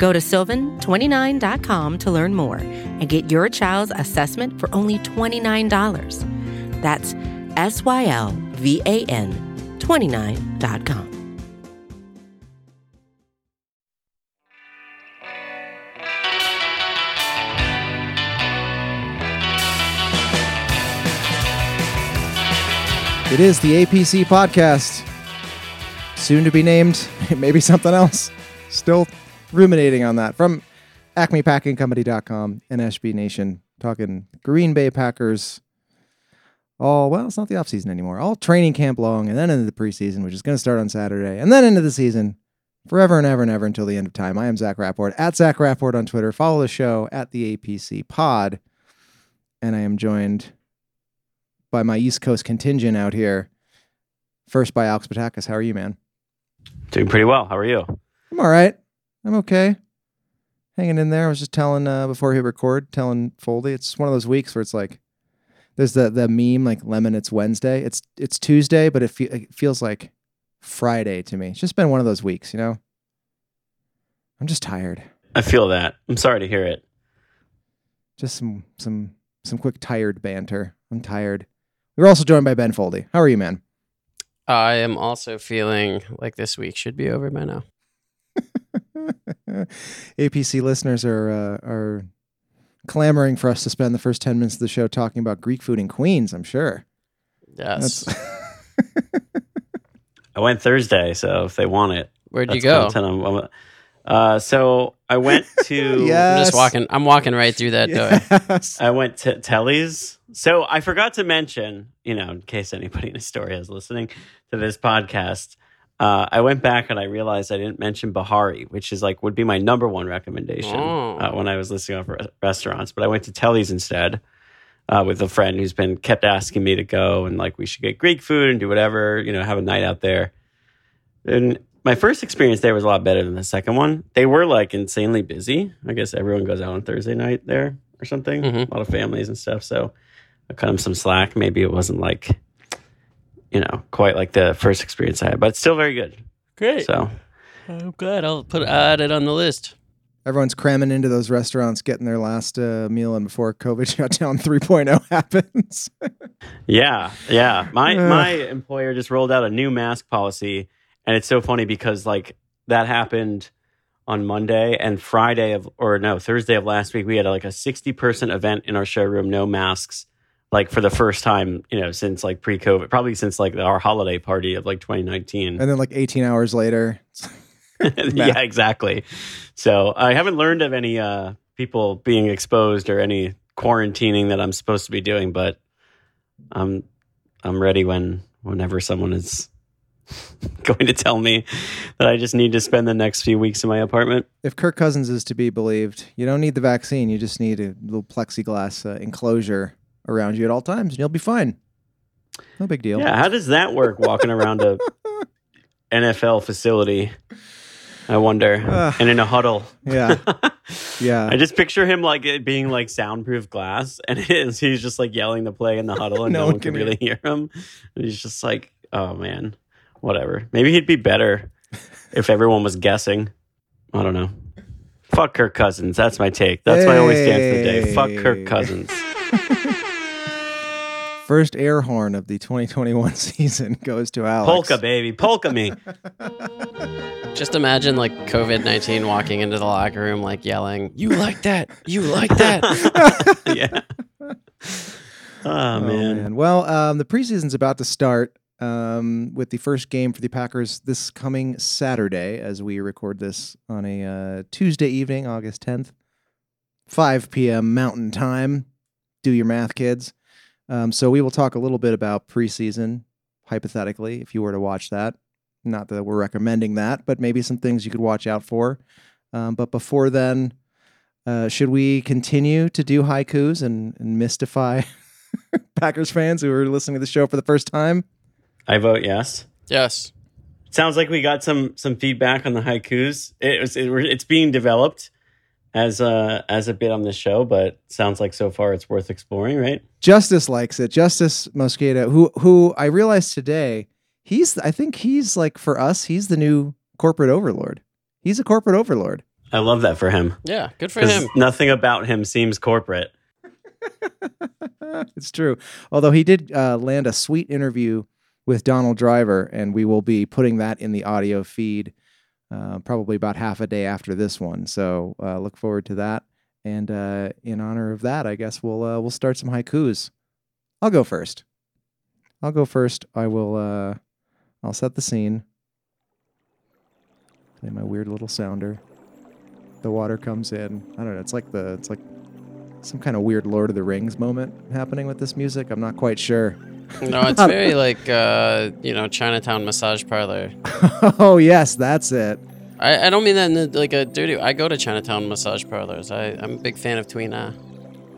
Go to sylvan29.com to learn more and get your child's assessment for only $29. That's S Y L V A N 29.com. It is the APC podcast. Soon to be named, maybe something else. Still ruminating on that. From acmepackingcompany.com and SB Nation, talking Green Bay Packers. All, well, it's not the offseason anymore. All training camp long, and then into the preseason, which is going to start on Saturday, and then into the season forever and ever and ever until the end of time. I am Zach Rapport at Zach Rapport on Twitter. Follow the show at the APC Pod. And I am joined by my East Coast contingent out here. First by Alex Patakis. How are you, man? Doing pretty well. How are you? I'm all right. I'm okay. Hanging in there. I was just telling uh, before he record, telling Foldy, it's one of those weeks where it's like there's the the meme like lemon. It's Wednesday. It's it's Tuesday, but it, fe- it feels like Friday to me. It's just been one of those weeks, you know. I'm just tired. I feel that. I'm sorry to hear it. Just some some some quick tired banter. I'm tired. We're also joined by Ben Foldy. How are you, man? I am also feeling like this week should be over by now. APC listeners are uh, are clamoring for us to spend the first ten minutes of the show talking about Greek food in Queens. I'm sure. Yes. I went Thursday, so if they want it, Where'd you go? content I'm- I'm- Uh, so I went to Yeah. I'm just walking. I'm walking right through that door. I went to Telly's. So I forgot to mention, you know, in case anybody in Astoria is listening to this podcast, uh, I went back and I realized I didn't mention Bahari, which is like would be my number one recommendation Oh. uh, when I was listing off re- restaurants. But I went to Telly's instead uh, with a friend who's been kept asking me to go and like we should get Greek food and do whatever, you know, have a night out there. And my first experience there was a lot better than the second one. They were like insanely busy. I guess everyone goes out on Thursday night there or something. Mhm. A lot of families and stuff. So I cut them some slack. Maybe it wasn't like, you know, quite like the first experience I had, but it's still very good. Great. So I'm glad. I'll put add it on the list. Everyone's cramming into those restaurants, getting their last uh, meal, and before COVID shutdown 3.0 happens. yeah, yeah. My Ugh. my employer just rolled out a new mask policy, and it's so funny because like that happened on Monday and Friday of or no Thursday of last week. We had like a sixty person event in our showroom, no masks. Like for the first time, you know, since like pre-COVID, probably since like our holiday party of like 2019. and then, like 18 hours later, yeah, exactly. So I haven't learned of any uh, people being exposed or any quarantining that I'm supposed to be doing, but I'm I'm ready when whenever someone is going to tell me that I just need to spend the next few weeks in my apartment. if Kirk Cousins is to be believed, you don't need the vaccine. You just need a little plexiglass uh, enclosure around you at all times, and you'll be fine. No big deal. Yeah, how does that work? Walking around a NFL facility, I wonder, Ugh. and in a huddle. Yeah. Yeah. I just picture him like it being like soundproof glass, and is he's just like yelling the play in the huddle, and no, one can really hear him. And he's just like, oh man, whatever. Maybe he'd be better if everyone was guessing. I don't know. Fuck Kirk Cousins. That's my take. That's my only stance of the day. Fuck Hey. Kirk Cousins. First air horn of the 2021 season goes to Alex. Polka baby, polka me. Just imagine like COVID 19 walking into the locker room, like yelling, You like that? You like that? yeah. Oh, man. Well, um, the preseason's about to start um, with the first game for the Packers this coming Saturday, as we record this on a uh, Tuesday evening, August 10th, 5 p.m. Mountain Time. Do your math, kids. Um, so we will talk a little bit about preseason, hypothetically, if you were to watch that. Not that we're recommending that, but maybe some things you could watch out for. Um, but before then, Uh, should we continue to do haikus and, and mystify Packers fans who are listening to the show for the first time? I vote yes. Yes. Sounds like we got some some feedback on the haikus. It was it, it's being developed as a as a bit on the show, but sounds like so far it's worth exploring, right? Justice likes it. Justice Mosqueda, who who I realized today, he's I think he's like for us, he's the new corporate overlord. He's a corporate overlord. I love that for him. Yeah. Good for him. Nothing about him seems corporate. it's true. Although he did uh, land a sweet interview with Donald Driver, and we will be putting that in the audio feed uh, probably about half a day after this one. So uh, look forward to that. And uh, in honor of that, I guess we'll uh, we'll start some haikus. I'll go first. I'll go first. I will. Uh, I'll set the scene. Play my weird little sounder. The water comes in. I don't know. It's like the. It's like some kind of weird Lord of the Rings moment happening with this music. I'm not quite sure. No, it's very like uh, you know Chinatown massage parlor. oh yes, that's it. I, I don't mean that in a, like a dirty. I go to Chinatown massage parlors. I I'm a big fan of tuina.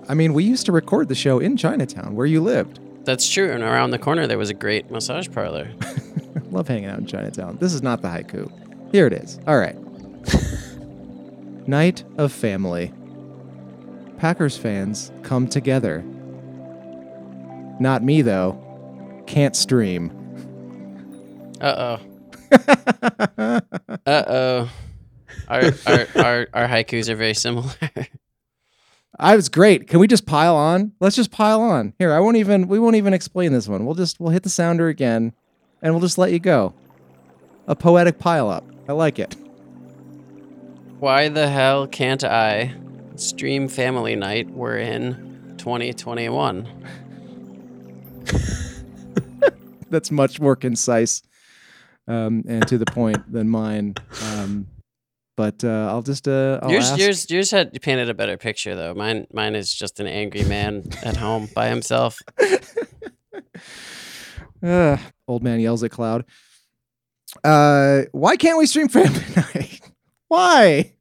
I mean, we used to record the show in Chinatown, where you lived. That's true. And around the corner there was a great massage parlor. Love hanging out in Chinatown. This is not the haiku. Here it is. All right. Night of Family. Packers fans come together. Not me, though. Can't stream. Uh oh. Uh oh. Our, our our our haikus are very similar. I was great. Can we just pile on? Let's just pile on. Here, I won't even we won't even explain this one. We'll just we'll hit the sounder again and we'll just let you go. A poetic pile up. I like it. Why the hell can't I stream family night? We're in 2021. That's much more concise um, and to the point than mine. Um, but uh, I'll just uh, I'll yours, ask- yours, yours had painted a better picture though. Mine, mine is just an angry man at home by himself. Ugh, old man yells at cloud. Uh, why can't we stream Family Night? why?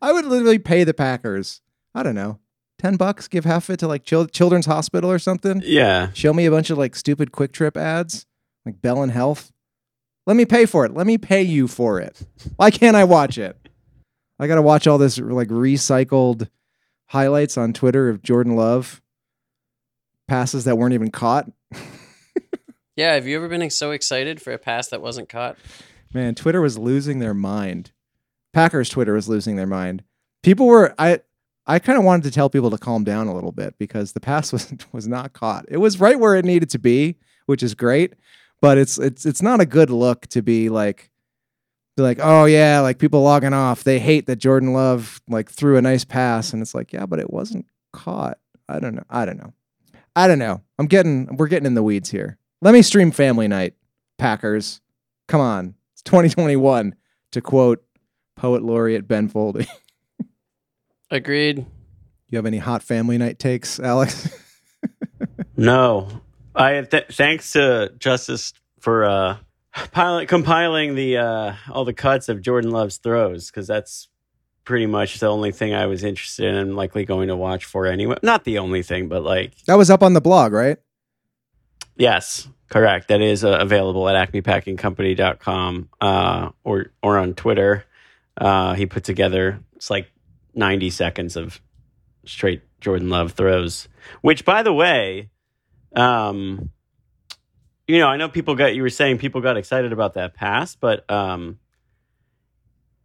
I would literally pay the Packers. I don't know, ten bucks. Give half of it to like chil- Children's Hospital or something. Yeah. Show me a bunch of like stupid Kwik Trip ads, like Bellin Health. Let me pay for it. Let me pay you for it. Why can't I watch it? I got to watch all this like recycled highlights on Twitter of Jordan Love passes that weren't even caught. Yeah, have you ever been so excited for a pass that wasn't caught? Man, Twitter was losing their mind. Packers Twitter was losing their mind. People were I I kind of wanted to tell people to calm down a little bit because the pass was was not caught. It was right where it needed to be, which is great, but it's it's it's not a good look to be like be like, "Oh yeah, like people logging off. They hate that Jordan Love like threw a nice pass." And it's like, "Yeah, but it wasn't caught." I don't know. I don't know. I don't know. I'm getting we're getting in the weeds here. Let me stream Family Night, Packers. Come on. It's 2021 to quote poet laureate Ben Foldy. Agreed. You have any hot Family Night takes, Alex? No. I th- thanks to Justice for uh pilot, compiling the uh all the cuts of Jordan Love's throws cuz that's pretty much the only thing I was interested in and likely going to watch for anyway. Not the only thing, but like that was up on the blog, right? Yes, correct. That is uh, available at acmepackingcompany.com uh, or or on Twitter. Uh, he put together it's like 90 seconds of straight Jordan Love throws, which by the way, um, you know, I know people got you were saying people got excited about that pass, but um,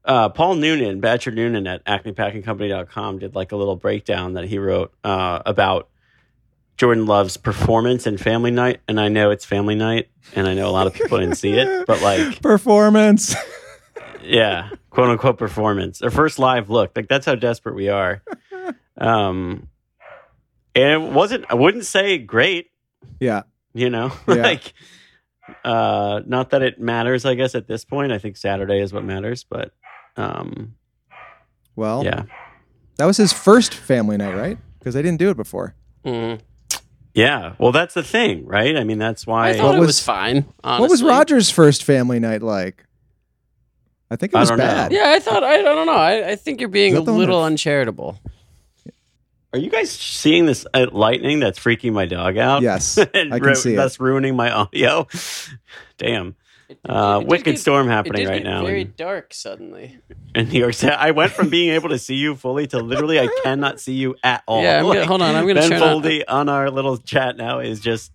uh, Paul Noonan, Badger Noonan at acmepackingcompany.com did like a little breakdown that he wrote uh, about Jordan Love's performance in Family Night, and I know it's Family Night, and I know a lot of people didn't see it, but like, Performance. Yeah, quote unquote performance, their first live look, like that's how desperate we are. Um, and it wasn't. I wouldn't say great, yeah. you know, Yeah. like, uh, not that it matters. I guess at this point, I think Saturday is what matters, but um, Well, yeah, that was his first Family Night, right? Because they didn't do it before. Mm. yeah. Well, that's the thing, right? I mean, that's why. I thought What it was- was fine. What was. Rodgers' first Family Night like? I think it was don't know. bad. Yeah, I thought I, I don't know. I, I think you're being a that the one little that- uncharitable. Are you guys seeing this uh, lightning that's freaking my dog out? Yes, and I can see it. That's ruining my audio. Damn. It, Uh, it did wicked get- storm It happening did right get now very in, dark suddenly. in New York City. I went from being able to see you fully to literally I cannot see you at all. Yeah, I'm gonna- hold on, I'm gonna ben turn on- Foldy on our little chat now is just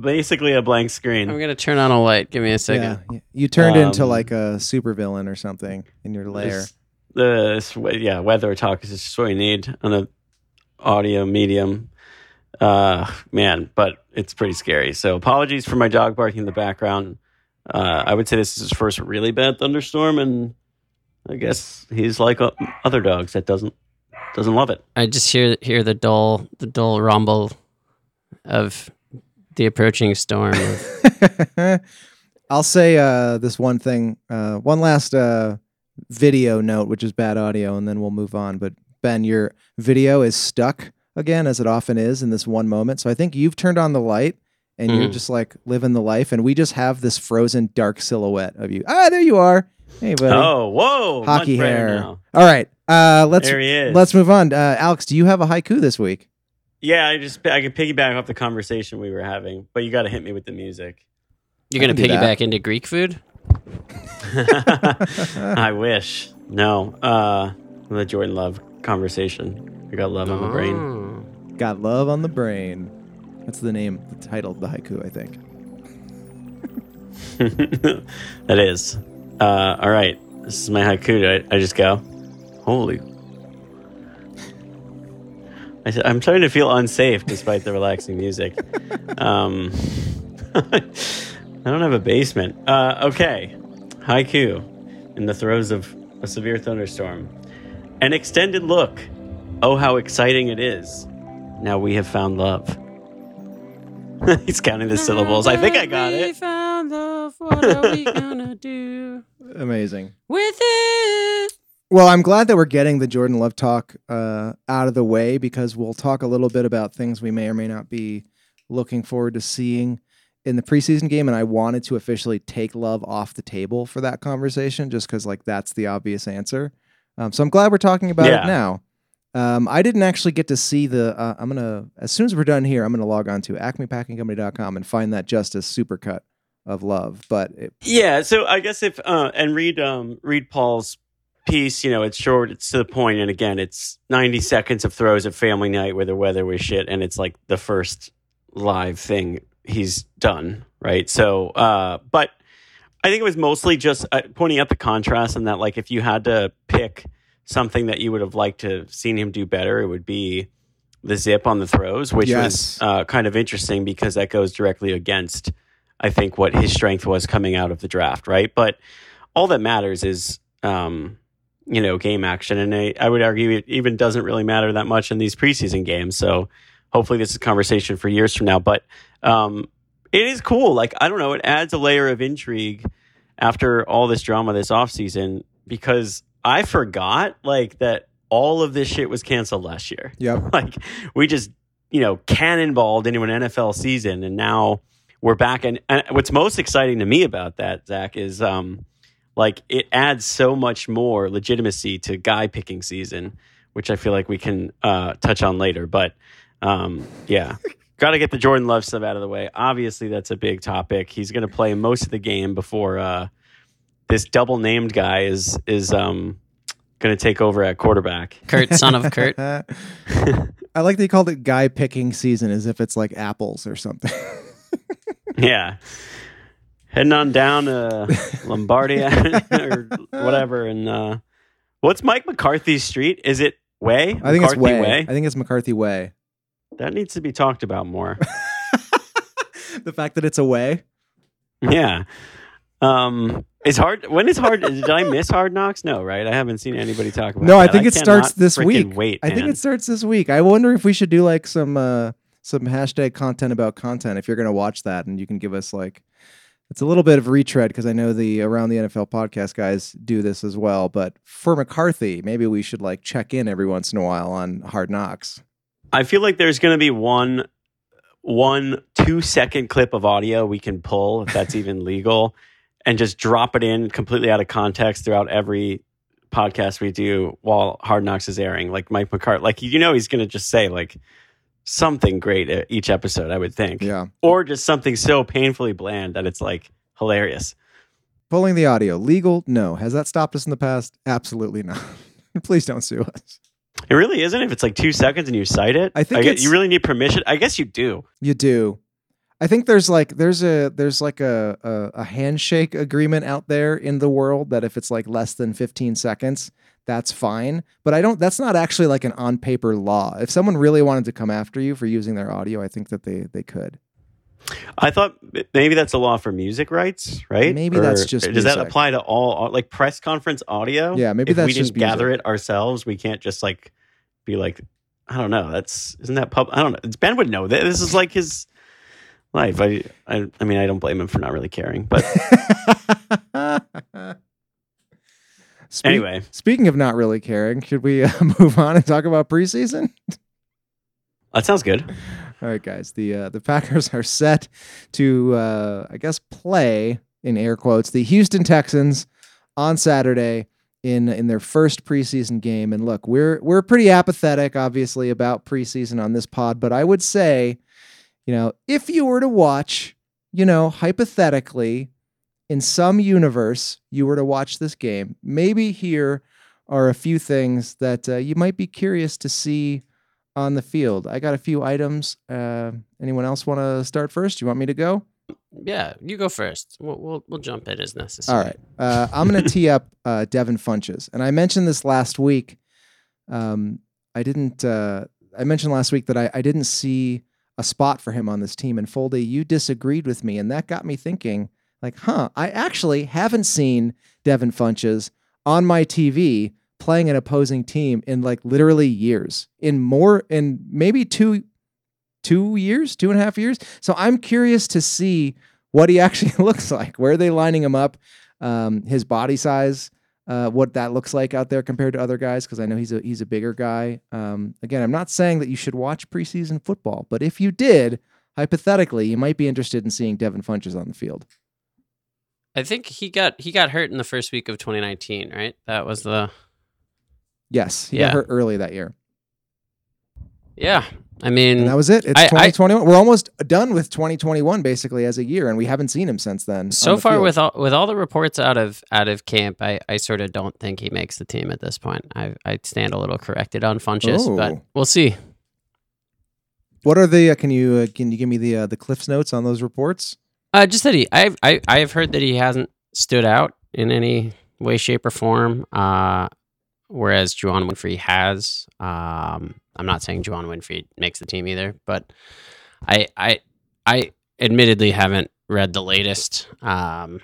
basically a blank screen. I'm gonna turn on a light. Give me a second. Yeah, you turned into Um, like a supervillain or something in your lair. This- the this yeah weather talk is just what we need on a audio medium uh man but it's pretty scary so apologies for my dog barking in the background uh i would say this is his first really bad thunderstorm and i guess he's like uh, other dogs that doesn't doesn't love it I just hear hear the dull the dull rumble of the approaching storm. I'll say uh, this one thing, uh, one last uh, video note, which is bad audio, and then we'll move on. But Ben, your video is stuck again, as it often is in this one moment. So I think you've turned on the light and you're Mhm. just like living the life, and we just have this frozen dark silhouette of you. Ah, there you are. Hey, buddy. oh whoa Hockey hair. now. All right, uh, let's there he is let's move on. Uh, Alex, do you have a haiku this week? Yeah i just i can piggyback off the conversation we were having but you got to hit me with the music You're gonna can do that. piggyback into Greek food? I wish. No. Uh the Jordan Love conversation. I got love on the brain. Oh. Got love on the brain. That's the name, the title of the haiku, I think. that is. Uh all right. This is my haiku. I, I just go. Holy. I, said- I'm starting to feel unsafe despite the relaxing music. Um, I don't have a basement. Uh, okay. Haiku. In the throes of a severe thunderstorm. An extended look. Oh, how exciting it is. Now we have found love. He's counting the syllables. I think I got it. We found love. What are we gonna do Amazing. with it? Well, I'm glad that we're getting the Jordan Love talk uh, out of the way because we'll talk a little bit about things we may or may not be looking forward to seeing in the preseason game. And I wanted to officially take Love off the table for that conversation just because, like, that's the obvious answer. Um, so I'm glad we're talking about Yeah. it now. Um, I didn't actually get to see the. Uh, I'm gonna as soon as we're done here, I'm gonna log on to AcmePackingCompany.com and find that Justice supercut of Love. But it, Yeah, so I guess if uh, and read um, read Paul's piece, you know, it's short, it's to the point, and again, it's ninety seconds of throws at family night where the weather was shit, and it's like the first live thing he's done, right? So, uh, but I think it was mostly just uh, pointing out the contrast and that, like, if you had to pick something that you would have liked to have seen him do better, it would be the zip on the throws, which Yes. was uh, kind of interesting because that goes directly against, I think, what his strength was coming out of the draft, right? But all that matters is, um, you know, game action. And I, I would argue it even doesn't really matter that much in these preseason games. So hopefully this is a conversation for years from now. But um, it is cool. Like, I don't know, it adds a layer of intrigue after all this drama this offseason because I forgot, like, that all of this shit was canceled last year. yep. like we just you know cannonballed into an NFL season, and now we're back. And, and what's most exciting to me about that, Zach, is um like it adds so much more legitimacy to guy picking season, which I feel like we can uh, touch on later. But um, yeah. Got to get the Jordan Love stuff out of the way. Obviously, that's a big topic. He's going to play most of the game before uh, this double named guy is is um, going to take over at quarterback. Kurt, son of Kurt. I like they called it guy picking season as if it's like apples or something. Yeah. Heading on down to Lombardi or whatever. And uh, what's Mike McCarthy's street? Is it Way? I think it's McCarthy way. I think it's McCarthy Way. That needs to be talked about more. the fact that it's a way. yeah. Um, it's hard. When is hard? Did I miss Hard Knocks? No, right? I haven't seen anybody talk about. No, I that. think it starts this week. Wait, I think man. it starts this week. I wonder if we should do like some uh some hashtag content about content if you're gonna watch that and you can give us like it's a little bit of retread because I know the around the NFL podcast guys do this as well. But for McCarthy, maybe we should like check in every once in a while on Hard Knocks. I feel like there's going to be one one two second clip of audio we can pull if that's even legal and just drop it in completely out of context throughout every podcast we do while Hard Knocks is airing. Like Mike McCarthy, like you know, he's going to just say like something great at each episode. I would think, Yeah. or just something so painfully bland that it's like hilarious. Pulling the audio. Legal? No. Has that stopped us in the past? Absolutely not. Please don't sue us. It really isn't. If it's like two seconds and you cite it, I think guess you really need permission. I guess you do. You do. I think there's like there's a there's like a, a a handshake agreement out there in the world that if it's like less than 15 seconds, that's fine. But I don't that's not actually like an on paper law. If someone really wanted to come after you for using their audio, I think that they they could. I thought maybe that's a law for music rights, right? Maybe that's just does that apply to all like press conference audio? Yeah, maybe if that's we didn't just gather it ourselves, we can't just like be like, I don't know. That's isn't that pub? I don't know. Ben would know that this is like his life. I, I I mean, I don't blame him for not really caring, but Speak- anyway, Speaking of not really caring, should we uh, move on and talk about preseason? that sounds good. All right, guys. The uh, the Packers are set to, uh, I guess, play in air quotes the Houston Texans on Saturday in in their first preseason game. And look, we're we're pretty apathetic, obviously, about preseason on this pod. But I would say, you know, if you were to watch, you know, hypothetically, in some universe, you were to watch this game, maybe here are a few things that uh, you might be curious to see on the field. I got a few items. Uh, anyone else want to start first? You want me to go? Yeah, you go first. We'll we'll, we'll jump in as necessary. All right. Uh, I'm going to tee up uh, Devin Funchess. And I mentioned this last week. Um, I didn't, uh, I mentioned last week that I, I didn't see a spot for him on this team. And Foldy, you disagreed with me. And that got me thinking, like, huh, I actually haven't seen Devin Funchess on my TV playing an opposing team in like literally years, in more, in maybe two, two years, two and a half years. So I'm curious to see what he actually looks like. Where are they lining him up? Um, his body size, uh, what that looks like out there compared to other guys, because I know he's a he's a bigger guy. Um, again, I'm not saying that you should watch preseason football, but if you did, hypothetically, you might be interested in seeing Devin Funchess on the field. I think he got he got hurt in the first week of 2019, right? That was the Yes, he Yeah. got hurt early that year, yeah. I mean, and that was it. It's I- I- 2021. We're almost done with 2021 basically as a year, and we haven't seen him since then. so the far field. with all with all the reports out of out of camp, I, I sort of don't think he makes the team at this point. I I stand a little corrected on Funchess, but Oh. we'll see. what are the? Uh, can you uh, can you give me the uh, the Cliffs notes on those reports? Uh, just that he, I've I I have heard that he hasn't stood out in any way, shape, or form. Uh, whereas Juwann Winfree has. Um, I'm not saying Juwann Winfree makes the team either, but I I I admittedly haven't read the latest. Um,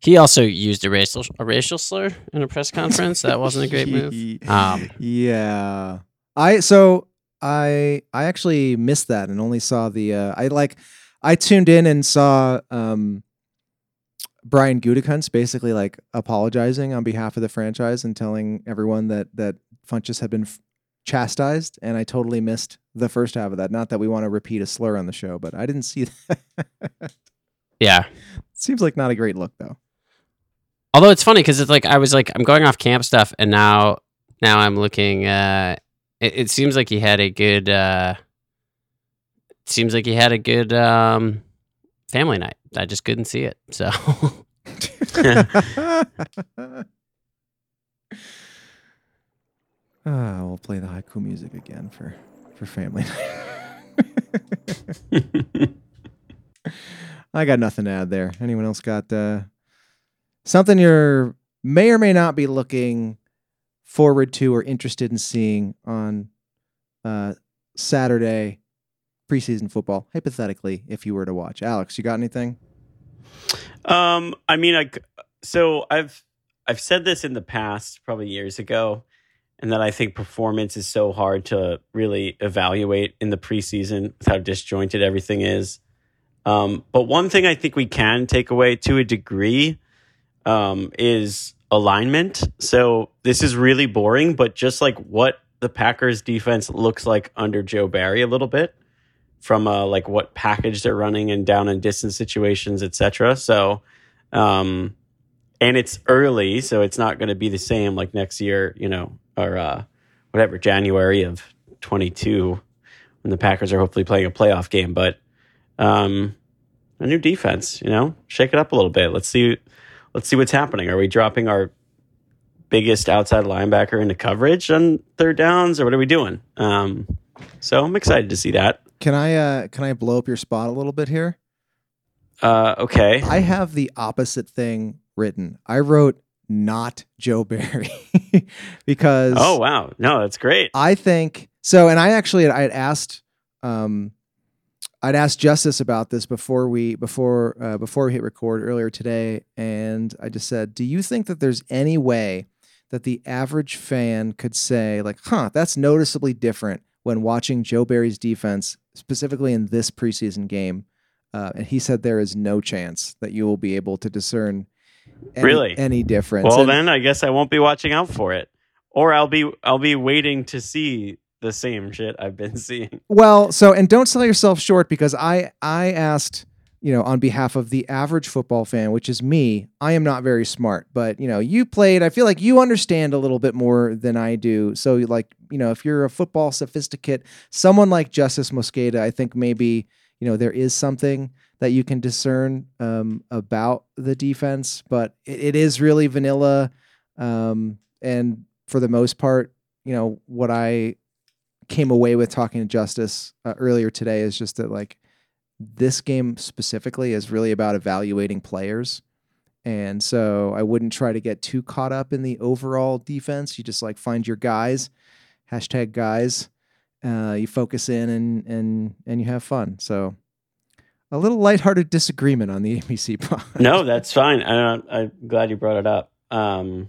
he also used a racial a racial slur in a press conference. That wasn't a great move. Um, yeah. I so I I actually missed that and only saw the uh I like I tuned in and saw um Brian Gutekunst basically like apologizing on behalf of the franchise and telling everyone that that Funchess had been f- chastised and I totally missed the first half of that. Not that we want to repeat a slur on the show, but I didn't see that. yeah. Seems like not a great look though. Although it's funny because it's like I was like I'm going off camp stuff, and now now I'm looking. Uh, it, it seems like he had a good. Uh, seems like he had a good um, family night. I just couldn't see it. So Ah, we'll play the haiku music again for for family. I got nothing to add there. Anyone else got uh, something you're may or may not be looking forward to or interested in seeing on uh, Saturday preseason football? Hypothetically, if you were to watch, Alex, you got anything? Um, I mean, I so I've I've said this in the past, probably years ago, and that I think performance is so hard to really evaluate in the preseason with how disjointed everything is. Um, but one thing I think we can take away to a degree um, is alignment. So this is really boring, but just like what the Packers defense looks like under Joe Barry a little bit from uh, like what package they're running and down and distance situations, etc. So Um, and it's early, so it's not going to be the same like next year, you know, or uh, whatever January of 22 when the Packers are hopefully playing a playoff game. But um, a new defense, you know, shake it up a little bit. Let's see, let's see what's happening. Are we dropping our biggest outside linebacker into coverage on third downs, or what are we doing? Um, so I'm excited to see that. Can I uh can I blow up your spot a little bit here? Uh, okay. I have the opposite thing written. I wrote not Joe Barry because Oh wow, no, that's great. I think so. And I actually I had asked um I'd asked Justice about this before we before uh, before we hit record earlier today, and I just said, "Do you think that there's any way that the average fan could say, like, huh, that's noticeably different when watching Joe Barry's defense, specifically in this preseason game?" Uh, and he said there is no chance that you will be able to discern any, Really? any difference. Well, And- then I guess I won't be watching out for it, or I'll be I'll be waiting to see the same shit I've been seeing. Well, so and don't sell yourself short because I I asked, you know, on behalf of the average football fan, which is me. I am not very smart, but you know, you played. I feel like you understand a little bit more than I do. So like, you know, if you're a football sophisticate, someone like Justice Mosqueda, I think maybe, you know, there is something that you can discern um, about the defense, but it, it is really vanilla. Um, and for the most part, you know, what I came away with talking to Justice uh, earlier today is just that like this game specifically is really about evaluating players. And so I wouldn't try to get too caught up in the overall defense. You just like find your guys, hashtag guys. Uh, you focus in and and and you have fun. So a little lighthearted disagreement on the APC pod. No, that's fine. I, I'm glad you brought it up. Um,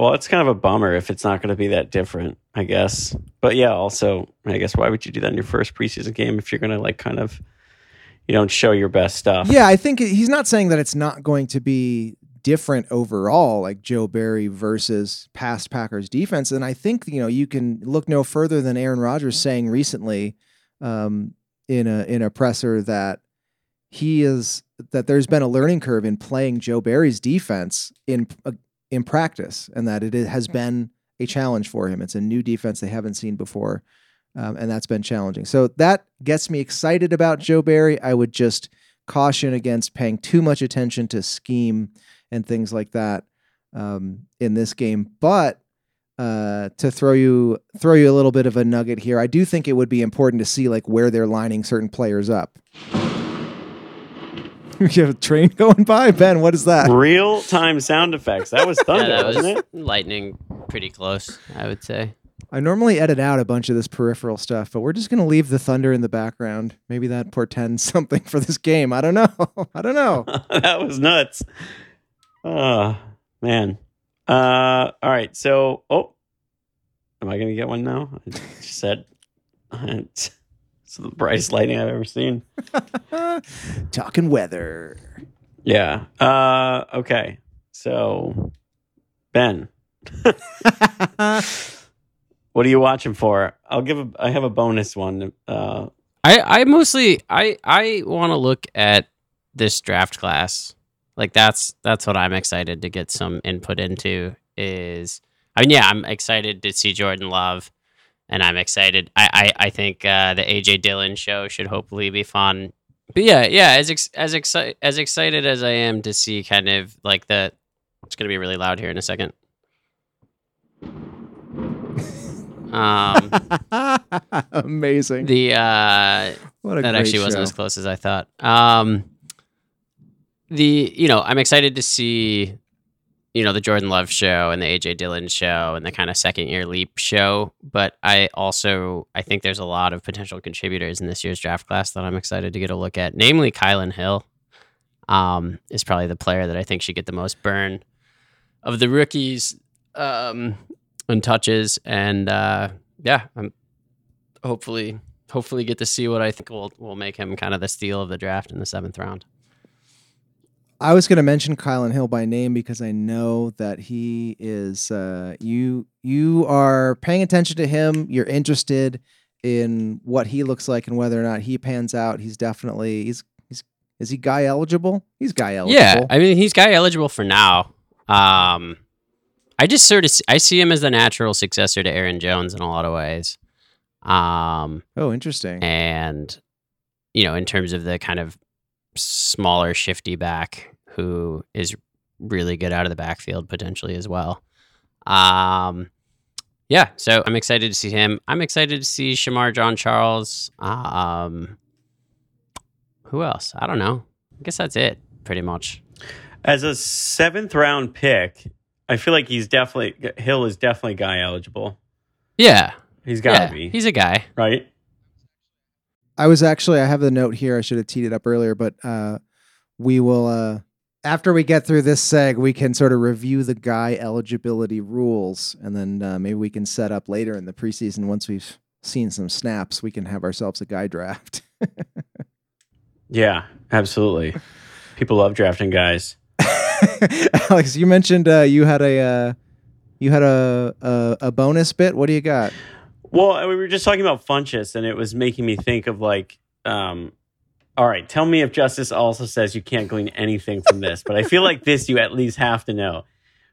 well, it's kind of a bummer if it's not going to be that different, I guess. But yeah, also, I guess why would you do that in your first preseason game if you're going to like kind of you don't show your best stuff? Yeah, I think he's not saying that it's not going to be different overall, like Joe Barry versus past Packers defense. And I think you know you can look no further than Aaron Rodgers saying recently um, in a in a presser that he is that there's been a learning curve in playing Joe Barry's defense in uh, in practice, and that it has been a challenge for him. It's a new defense they haven't seen before. Um, and that's been challenging. So that gets me excited about Joe Barry. I would just caution against paying too much attention to scheme and things like that um, in this game. But uh, to throw you throw you a little bit of a nugget here, I do think it would be important to see like where they're lining certain players up. you have a train going by, Ben. What is that? Real time sound effects. That was Yeah, thunder, that was wasn't it? lightning pretty close, I would say. I normally edit out a bunch of this peripheral stuff, but we're just gonna leave the thunder in the background. Maybe that portends something for this game. I don't know. I don't know. that was nuts. Oh man. Uh, all right. So, oh, am I gonna get one now? I just said it's the brightest lighting I've ever seen. Talking weather. Yeah. Uh, okay. So, Ben, what are you watching for? I'll give a. I have a bonus one. Uh, I, I mostly I I want to look at this draft class. Like that's that's what I'm excited to get some input into. Is I mean yeah I'm excited to see Jordan Love, and I'm excited. I I, I think uh, the AJ Dillon show should hopefully be fun. But yeah yeah as ex- as excited as excited as I am to see kind of like the it's gonna be really loud here in a second. Um, Amazing. the uh, what a that great actually wasn't as close as I thought. Um, the you know I'm excited to see you know the Jordan Love show and the AJ Dillon show and the kind of second year leap show, but I also I think there's a lot of potential contributors in this year's draft class that I'm excited to get a look at. Namely, Kylin Hill um, is probably the player that I think should get the most burn of the rookies um, and touches, and uh, yeah, I'm hopefully hopefully get to see what I think will will make him kind of the steal of the draft in the seventh round. I was going to mention Kylin Hill by name because I know that he is. Uh, you you are paying attention to him. You're interested in what he looks like and whether or not he pans out. He's definitely he's he's Is he guy eligible? He's guy eligible. Yeah, I mean he's guy eligible for now. Um, I just sort of I see him as the natural successor to Aaron Jones in a lot of ways. Um, oh, interesting. and you know, in terms of the kind of smaller, shifty back who is really good out of the backfield potentially as well. Um, yeah, so I'm excited to see him. I'm excited to see Shemar Jean-Charles. Um, who else? I don't know. I guess that's it, pretty much. As a seventh round pick, I feel like he's definitely Hill is definitely guy eligible. Yeah, He's got to yeah, be he's a guy. right. I was actually I have the note here. I should have teed it up earlier, but uh, we will uh, after we get through this seg, we can sort of review the guy eligibility rules, and then uh, maybe we can set up later in the preseason once we've seen some snaps. We can have ourselves a guy draft. Yeah, absolutely. People love drafting guys. Alex, you mentioned uh, you had a uh, you had a, a a bonus bit. What do you got? Well, we were just talking about Funchess, and it was making me think of like, um, all right, tell me if Justice also says you can't glean anything from this, but I feel like this you at least have to know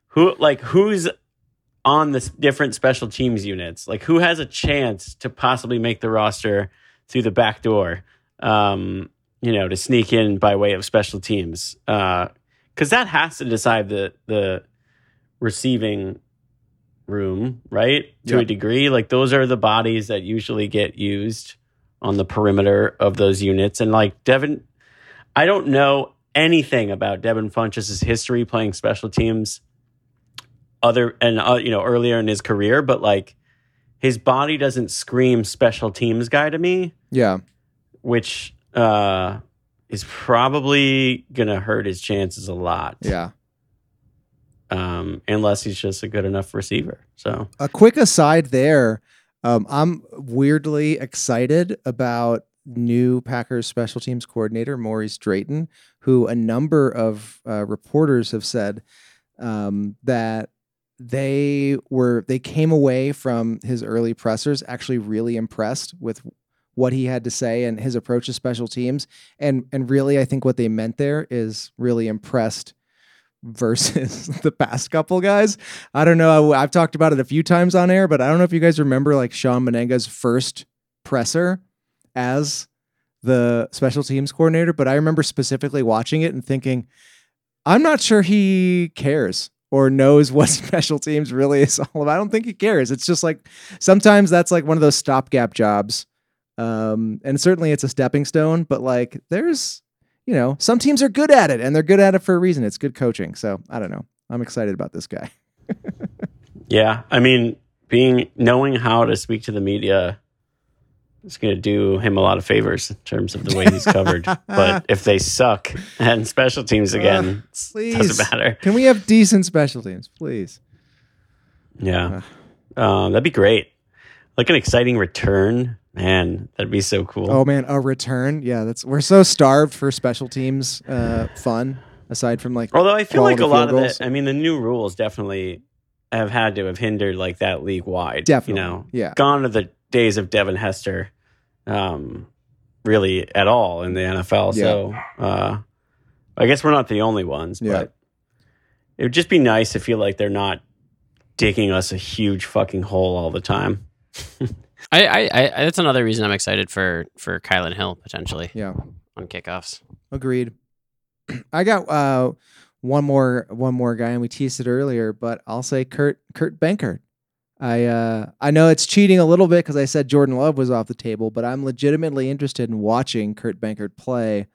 who, like, who's on the different special teams units, like who has a chance to possibly make the roster through the back door, um, you know, to sneak in by way of special teams, Uh, because that has to decide the the receiving room, right? To Yeah. a degree. Like those are the bodies that usually get used on the perimeter of those units. And like Devin, I don't know anything about Devin Funchess' history playing special teams other and uh, you know earlier in his career, but like his body doesn't scream special teams guy to me, Yeah, which uh is probably gonna hurt his chances a lot. yeah. Um, unless he's just a good enough receiver. So a quick aside there. Um, I'm weirdly excited about new Packers special teams coordinator Maurice Drayton, who a number of uh, reporters have said um, that they were they came away from his early pressers actually really impressed with what he had to say and his approach to special teams. And and really I think what they meant there is really impressed versus the past couple guys. I don't know. I've talked about it a few times on air, but I don't know if you guys remember like Shawn Mennenga's first presser as the special teams coordinator, but I remember specifically watching it and thinking, I'm not sure he cares or knows what special teams really is all about. I don't think he cares. It's just like sometimes that's like one of those stopgap jobs. Um, and certainly it's a stepping stone, but like there's you know, some teams are good at it and they're good at it for a reason. It's good coaching. So I don't know. I'm excited about this guy. Yeah, I mean, being knowing how to speak to the media is going to do him a lot of favors in terms of the way he's covered. but if they suck and special teams again, it Please. doesn't matter. Can we have decent special teams, please? Yeah, um, that'd be great. Like an exciting return, man. That'd be so cool. Oh man, a return. Yeah, that's we're so starved for special teams uh fun aside from like Although I feel like a lot field of goals. it, I mean, the new rules definitely have had to have hindered like that league wide. Definitely. you know, Yeah. gone are the days of Devin Hester, um, really at all in the NFL. So, uh, I guess we're not the only ones, Yeah. but it would just be nice to feel like they're not digging us a huge fucking hole all the time. I, I, I that's another reason I'm excited for for Kylin Hill potentially Yeah. on kickoffs. Agreed. I got uh one more one more guy and we teased it earlier, but I'll say Kurt Kurt Benkert. I uh I know it's cheating a little bit because I said Jordan Love was off the table, but I'm legitimately interested in watching Kurt Benkert play.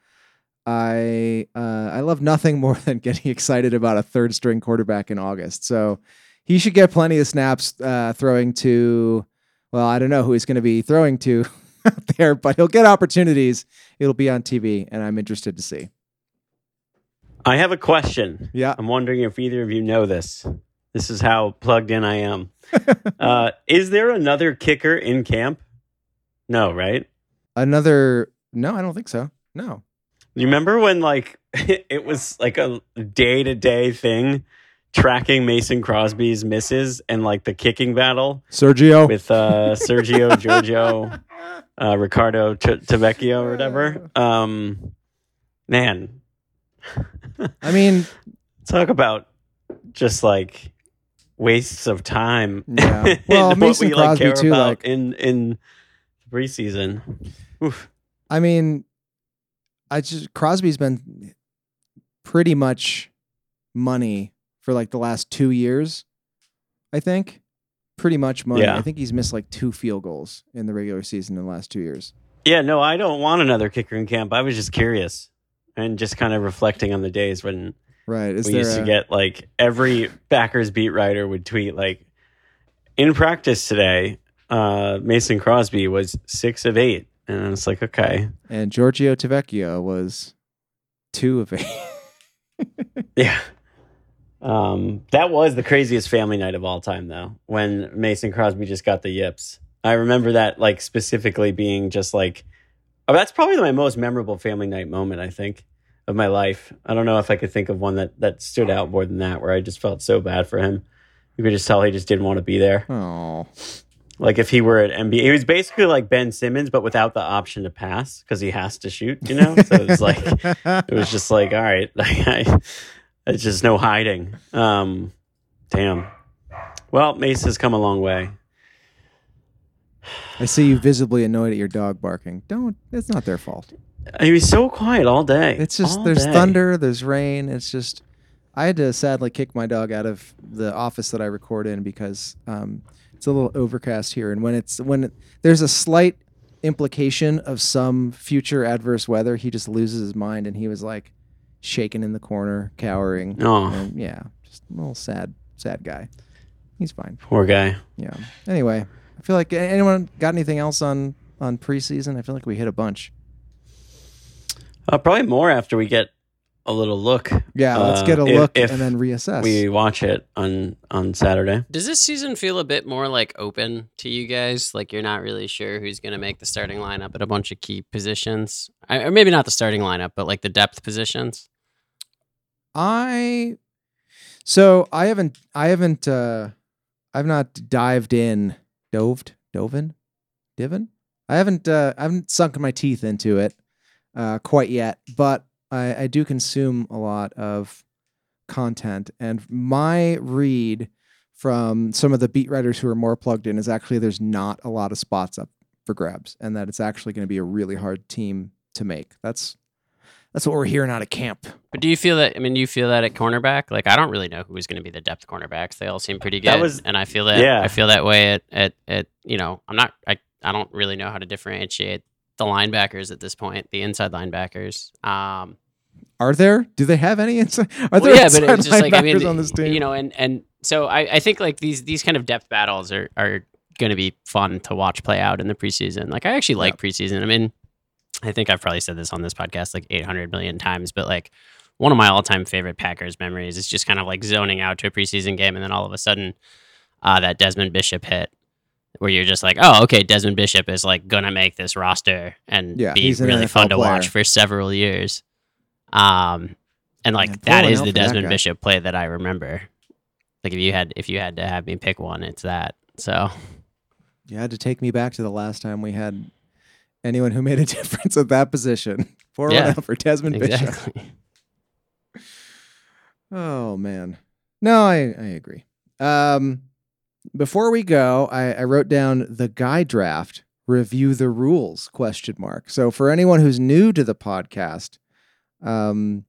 I uh I love nothing more than getting excited about a third string quarterback in August. So he should get plenty of snaps uh throwing to well, I don't know who he's going to be throwing to out there, but he'll get opportunities. It'll be on TV and I'm interested to see. I have a question. Yeah. I'm wondering if either of you know this. This is how plugged in I am. uh, is there another kicker in camp? No, right? Another no, I don't think so. No. You remember when like it was like a day to day thing tracking Mason Crosby's misses and like the kicking battle Sergio. with uh, Sergio Giorgio, uh, Ricardo T- Tavecchio or whatever. Um, man. I mean, talk about just like wastes of time. Yeah. Well, what Mason we, like, Crosby, care too, about like- in in preseason. Oof. I mean, I just Crosby's been pretty much money for like the last two years. I think pretty much money. Yeah. I think he's missed like two field goals in the regular season in the last two years. Yeah, no, I don't want another kicker in camp. I was just curious and just kind of reflecting on the days when Right? Is we used to get like every Packers beat writer would tweet like in practice today, uh, Mason Crosby was six of eight. And it's like, okay. and Giorgio Tavecchio was two of eight. Yeah. Um, that was the craziest family night of all time, though, when Mason Crosby just got the yips. I remember that, like, specifically being just like, oh, that's probably my most memorable family night moment, I think, of my life. I don't know if I could think of one that, that stood out more than that, where I just felt so bad for him. You could just tell he just didn't want to be there. Oh, Like, if he were at NBA, he was basically like Ben Simmons, but without the option to pass because he has to shoot, you know? So it was like, it was just like, all right, it's just no hiding. Um, damn. Well, Mace has come a long way. I see you visibly annoyed at your dog barking. Don't. It's not their fault. He was so quiet all day. It's just All there's day. thunder, there's rain. It's just I had to sadly kick my dog out of the office that I record in because um, it's a little overcast here, and when it's when it, there's a slight implication of some future adverse weather, he just loses his mind, and he was like shaking in the corner, cowering. Oh, And yeah, just a little sad, sad guy. He's fine. poor guy. Yeah. Anyway, I feel like anyone got anything else on on preseason? I feel like we hit a bunch. Uh, probably more after we get a little look. Yeah, let's Uh, get a if- look if and then reassess. We watch it on on Saturday. Does this season feel a bit more like open to you guys? Like you're not really sure who's going to make the starting lineup at a bunch of key positions, I, or maybe not the starting lineup, but like the depth positions. I so I haven't I haven't uh I've not dived in. Doved? Doven divin? I haven't uh I haven't sunk my teeth into it uh quite yet but I I do consume a lot of content. And my read from some of the beat writers who are more plugged in is actually there's not a lot of spots up for grabs and that it's actually going to be a really hard team to make. That's that's what we're hearing out of camp But do you feel that? I mean, do you feel that at cornerback? Like I don't really know who's going to be the depth cornerbacks. They all seem pretty good, was- and I feel that. yeah. I feel that way at at at you know. I'm not. I I don't really know how to differentiate the linebackers at this point. The inside linebackers. Um, Are there? Do they have any inside? Are well, there yeah, but it's just like I mean, on this team? you know, and and so I, I think like these these kind of depth battles are are going to be fun to watch play out in the preseason. Like I actually like preseason. I mean, I think I've probably said this on this podcast like 800 million times, but like one of my all time favorite Packers memories is just kind of like zoning out to a preseason game, and then all of a sudden, uh, that Desmond Bishop hit. Where you're just like, oh, okay, Desmond Bishop is like gonna make this roster and Yeah, be really fun NFL to watch for several years. Um, and like pour that is the Desmond. Bishop play that I remember. Like if you had if you had to have me pick one, it's that. So you had to take me back to the last time we had anyone who made a difference at that position. One Yeah, out for Desmond Bishop. Oh man, no, I I agree. Um, before we go, I, I wrote down the guy draft. Review the rules? Question mark. So for anyone who's new to the podcast, um,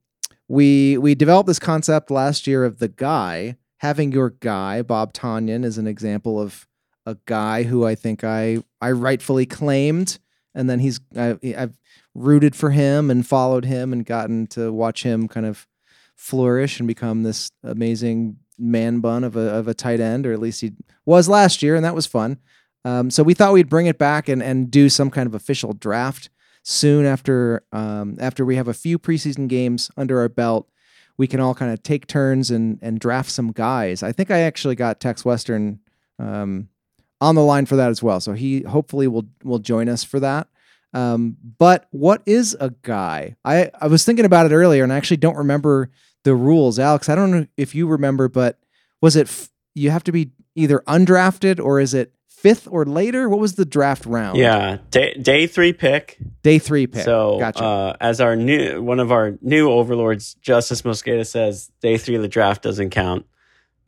we we developed this concept last year of the guy having your guy. Bob Tonyan is an example of a guy who I think I I rightfully claimed, and then he's I, I've rooted for him and followed him and gotten to watch him kind of flourish and become this amazing man bun of a of a tight end, or at least he was last year, and that was fun. Um, so we thought we'd bring it back and and do some kind of official draft soon after um, after we have a few preseason games under our belt. We can all kind of take turns and and draft some guys. I think I actually got Tex Western um, on the line for that as well. So he hopefully will will join us for that. Um, but what is a guy? I, I was thinking about it earlier and I actually don't remember the rules. Alex, I don't know if you remember, but was it f- you have to be either undrafted or is it fifth or later? What was the draft round? Yeah, day day three pick. day three pick. So, gotcha. uh, as our new one of our new overlords, Justice Mosqueda says, day three of the draft doesn't count,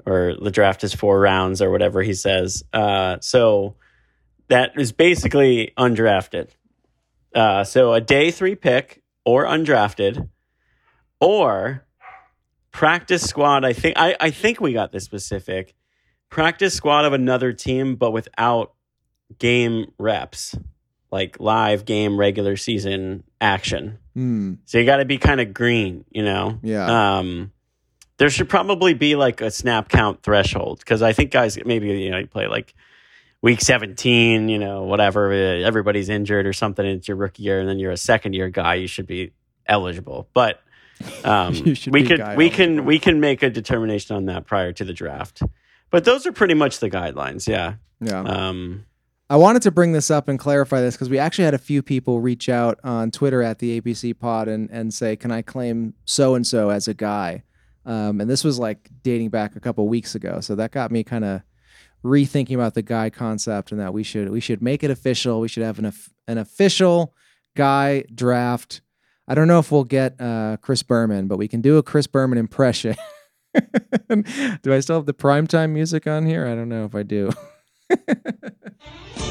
or the draft is four rounds, or whatever he says. Uh, so that is basically undrafted. Uh, so a day three pick or undrafted, or practice squad. I think I, I think we got this specific practice squad of another team, but without game reps, like live game regular season action. Hmm. So you got to be kind of green, you know. Yeah. Um, there should probably be like a snap count threshold because I think guys maybe you know you play like week 17, you know, whatever, uh, everybody's injured or something. It's your rookie year, and then you're a second year guy. You should be eligible, but um, we can we eligible. can we can make a determination on that prior to the draft. But those are pretty much the guidelines. Yeah. Yeah. Um, I wanted to bring this up and clarify this because we actually had a few people reach out on Twitter at the APC pod and, and say, Can I claim so and so as a guy? Um, and this was like dating back a couple weeks ago. So that got me kind of rethinking about the guy concept and that we should we should make it official. We should have an, an official guy draft. I don't know if we'll get uh, Chris Berman, but we can do a Chris Berman impression. do I still have the primetime music on here? I don't know if I do.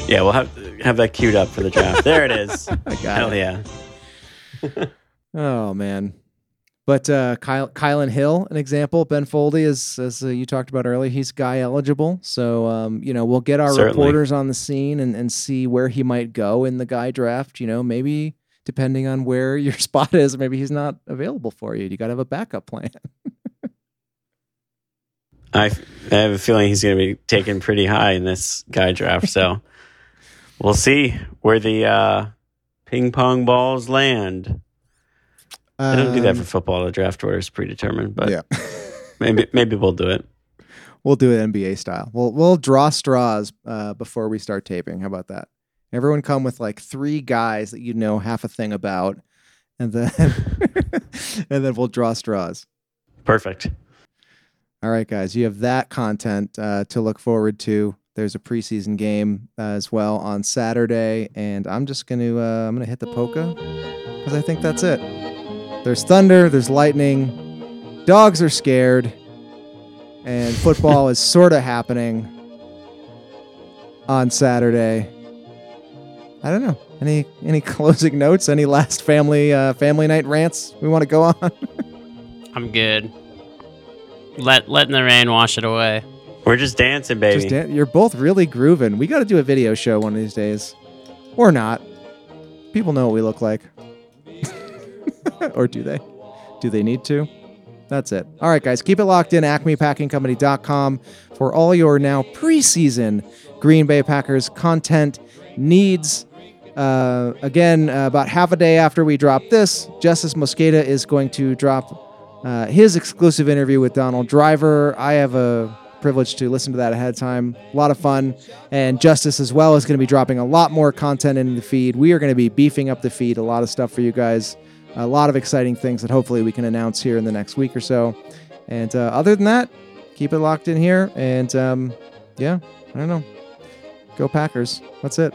yeah, we'll have have that queued up for the draft. there it is. I got Hell it. yeah. Oh man. But uh, Kyle, Kylin Hill, an example. Ben Foldy, as as uh, you talked about earlier, he's guy eligible. So um, you know we'll get our Certainly. reporters on the scene and, and see where he might go in the guy draft. You know, maybe depending on where your spot is, maybe he's not available for you. You got to have a backup plan. I, I have a feeling he's going to be taken pretty high in this guy draft. So we'll see where the uh, ping pong balls land. I don't do that Um, for football. The draft order is predetermined, but yeah. maybe maybe we'll do it. We'll do it NBA style. We'll we'll draw straws uh, before we start taping. How about that? Everyone come with like three guys that you know half a thing about, and then and then we'll draw straws. Perfect. All right, guys, you have that content uh, to look forward to. There's a preseason game uh, as well on Saturday, and I'm just gonna uh, I'm gonna hit the polka because I think that's it. There's thunder, there's lightning, dogs are scared, and football is sort of happening on Saturday. I don't know. Any any closing notes? Any last family uh, family night rants we want to go on? I'm good. Let letting the rain wash it away. We're just dancing, baby. Just dan- you're both really grooving. We got to do a video show one of these days, or not. People know what we look like, or do they? Do they need to? That's it. All right, guys, keep it locked in. AcmePackingCompany.com for all your now preseason Green Bay Packers content needs. Uh, again, uh, about half a day after we drop this, Justice Mosqueda is going to drop uh, his exclusive interview with Donald Driver. I have a privilege to listen to that ahead of time. A lot of fun. And Justice as well is going to be dropping a lot more content into the feed. We are going to be beefing up the feed, a lot of stuff for you guys. A lot of exciting things that hopefully we can announce here in the next week or so. And uh, other than that, keep it locked in here. And um, yeah, I don't know. Go Packers. That's it.